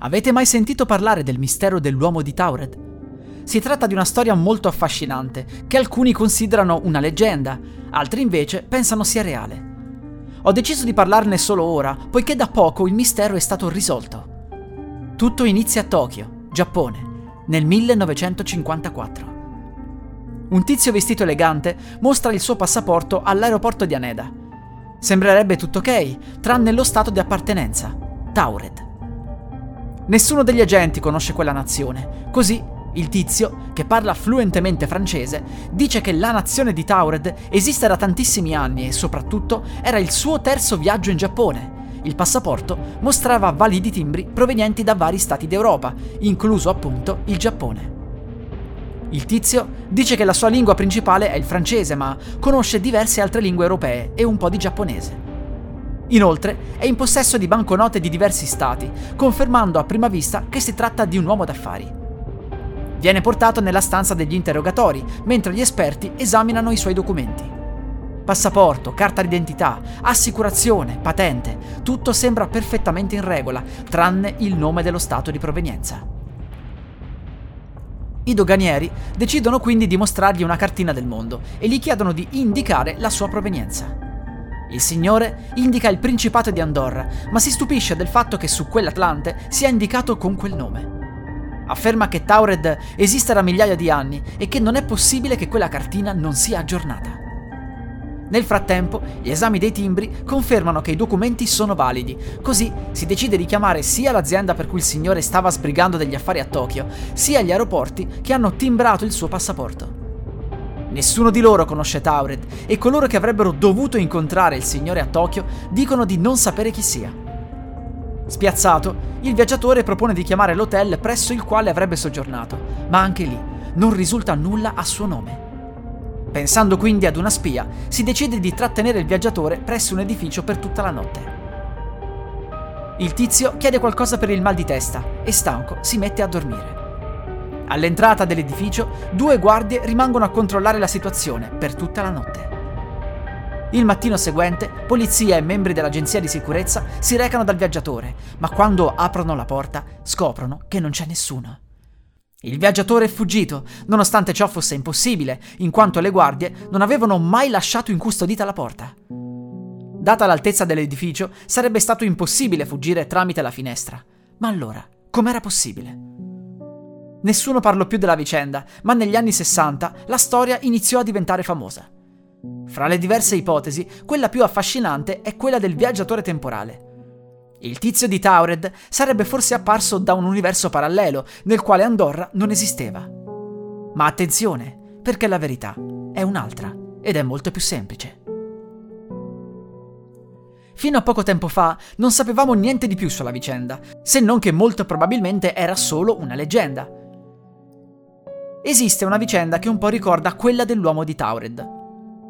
Avete mai sentito parlare del mistero dell'uomo di Taured? Si tratta di una storia molto affascinante, che alcuni considerano una leggenda, altri invece pensano sia reale. Ho deciso di parlarne solo ora, poiché da poco il mistero è stato risolto. Tutto inizia a Tokyo, Giappone, nel 1954. Un tizio vestito elegante mostra il suo passaporto all'aeroporto di Haneda. Sembrerebbe tutto ok, tranne lo stato di appartenenza, Taured. Nessuno degli agenti conosce quella nazione, così il tizio, che parla fluentemente francese, dice che la nazione di Taured esiste da tantissimi anni e soprattutto era il suo terzo viaggio in Giappone. Il passaporto mostrava validi timbri provenienti da vari stati d'Europa, incluso appunto il Giappone. Il tizio dice che la sua lingua principale è il francese, ma conosce diverse altre lingue europee e un po' di giapponese. Inoltre è in possesso di banconote di diversi stati, confermando a prima vista che si tratta di un uomo d'affari. Viene portato nella stanza degli interrogatori, mentre gli esperti esaminano i suoi documenti. Passaporto, carta d'identità, assicurazione, patente, tutto sembra perfettamente in regola, tranne il nome dello stato di provenienza. I doganieri decidono quindi di mostrargli una cartina del mondo e gli chiedono di indicare la sua provenienza. Il signore indica il Principato di Andorra, ma si stupisce del fatto che su quell'Atlante sia indicato con quel nome. Afferma che Taured esiste da migliaia di anni e che non è possibile che quella cartina non sia aggiornata. Nel frattempo, gli esami dei timbri confermano che i documenti sono validi, così si decide di chiamare sia l'azienda per cui il signore stava sbrigando degli affari a Tokyo, sia gli aeroporti che hanno timbrato il suo passaporto. Nessuno di loro conosce Taured e coloro che avrebbero dovuto incontrare il signore a Tokyo dicono di non sapere chi sia. Spiazzato, il viaggiatore propone di chiamare l'hotel presso il quale avrebbe soggiornato, ma anche lì non risulta nulla a suo nome. Pensando quindi ad una spia, si decide di trattenere il viaggiatore presso un edificio per tutta la notte. Il tizio chiede qualcosa per il mal di testa e stanco si mette a dormire. All'entrata dell'edificio, due guardie rimangono a controllare la situazione per tutta la notte. Il mattino seguente, polizia e membri dell'agenzia di sicurezza si recano dal viaggiatore, ma quando aprono la porta scoprono che non c'è nessuno. Il viaggiatore è fuggito, nonostante ciò fosse impossibile, in quanto le guardie non avevano mai lasciato incustodita la porta. Data l'altezza dell'edificio, sarebbe stato impossibile fuggire tramite la finestra. Ma allora, com'era possibile? Nessuno parlò più della vicenda, ma negli anni 60 la storia iniziò a diventare famosa. Fra le diverse ipotesi, quella più affascinante è quella del viaggiatore temporale. Il tizio di Taured sarebbe forse apparso da un universo parallelo nel quale Andorra non esisteva. Ma attenzione, perché la verità è un'altra ed è molto più semplice. Fino a poco tempo fa non sapevamo niente di più sulla vicenda, se non che molto probabilmente era solo una leggenda. Esiste una vicenda che un po' ricorda quella dell'uomo di Taured.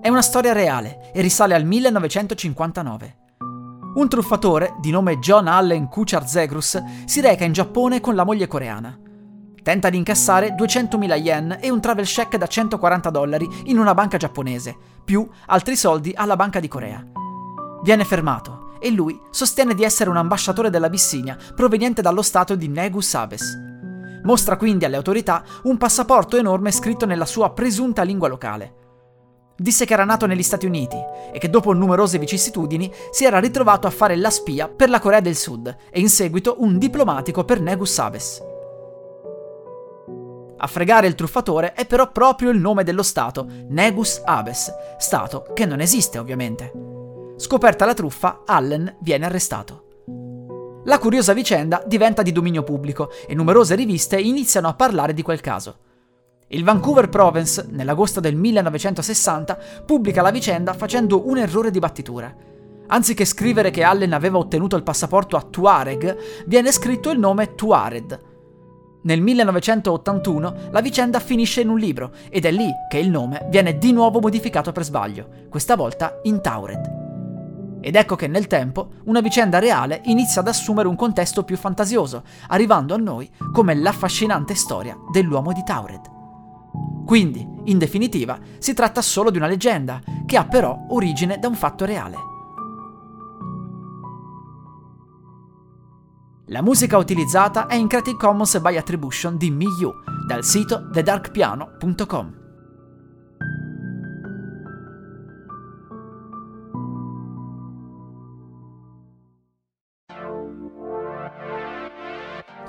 È una storia reale e risale al 1959. Un truffatore, di nome John Allen Kuchar Zegrus, si reca in Giappone con la moglie coreana. Tenta di incassare 200.000 yen e un travel check da 140 dollari in una banca giapponese, più altri soldi alla banca di Corea. Viene fermato e lui sostiene di essere un ambasciatore dell'Abissinia proveniente dallo stato di Negus Abes. Mostra quindi alle autorità un passaporto enorme scritto nella sua presunta lingua locale. Disse che era nato negli Stati Uniti e che dopo numerose vicissitudini si era ritrovato a fare la spia per la Corea del Sud e in seguito un diplomatico per Negus Abes. A fregare il truffatore è però proprio il nome dello Stato, Negus Abes, Stato che non esiste ovviamente. Scoperta la truffa, Allen viene arrestato. La curiosa vicenda diventa di dominio pubblico e numerose riviste iniziano a parlare di quel caso. Il Vancouver Province, nell'agosto del 1960, pubblica la vicenda facendo un errore di battitura. Anziché scrivere che Allen aveva ottenuto il passaporto a Tuareg, viene scritto il nome Tuared. Nel 1981 la vicenda finisce in un libro ed è lì che il nome viene di nuovo modificato per sbaglio, questa volta in Taured. Ed ecco che nel tempo una vicenda reale inizia ad assumere un contesto più fantasioso, arrivando a noi come l'affascinante storia dell'uomo di Taured. Quindi, in definitiva, si tratta solo di una leggenda, che ha però origine da un fatto reale. La musica utilizzata è in Creative Commons by Attribution di Miyu, dal sito thedarkpiano.com.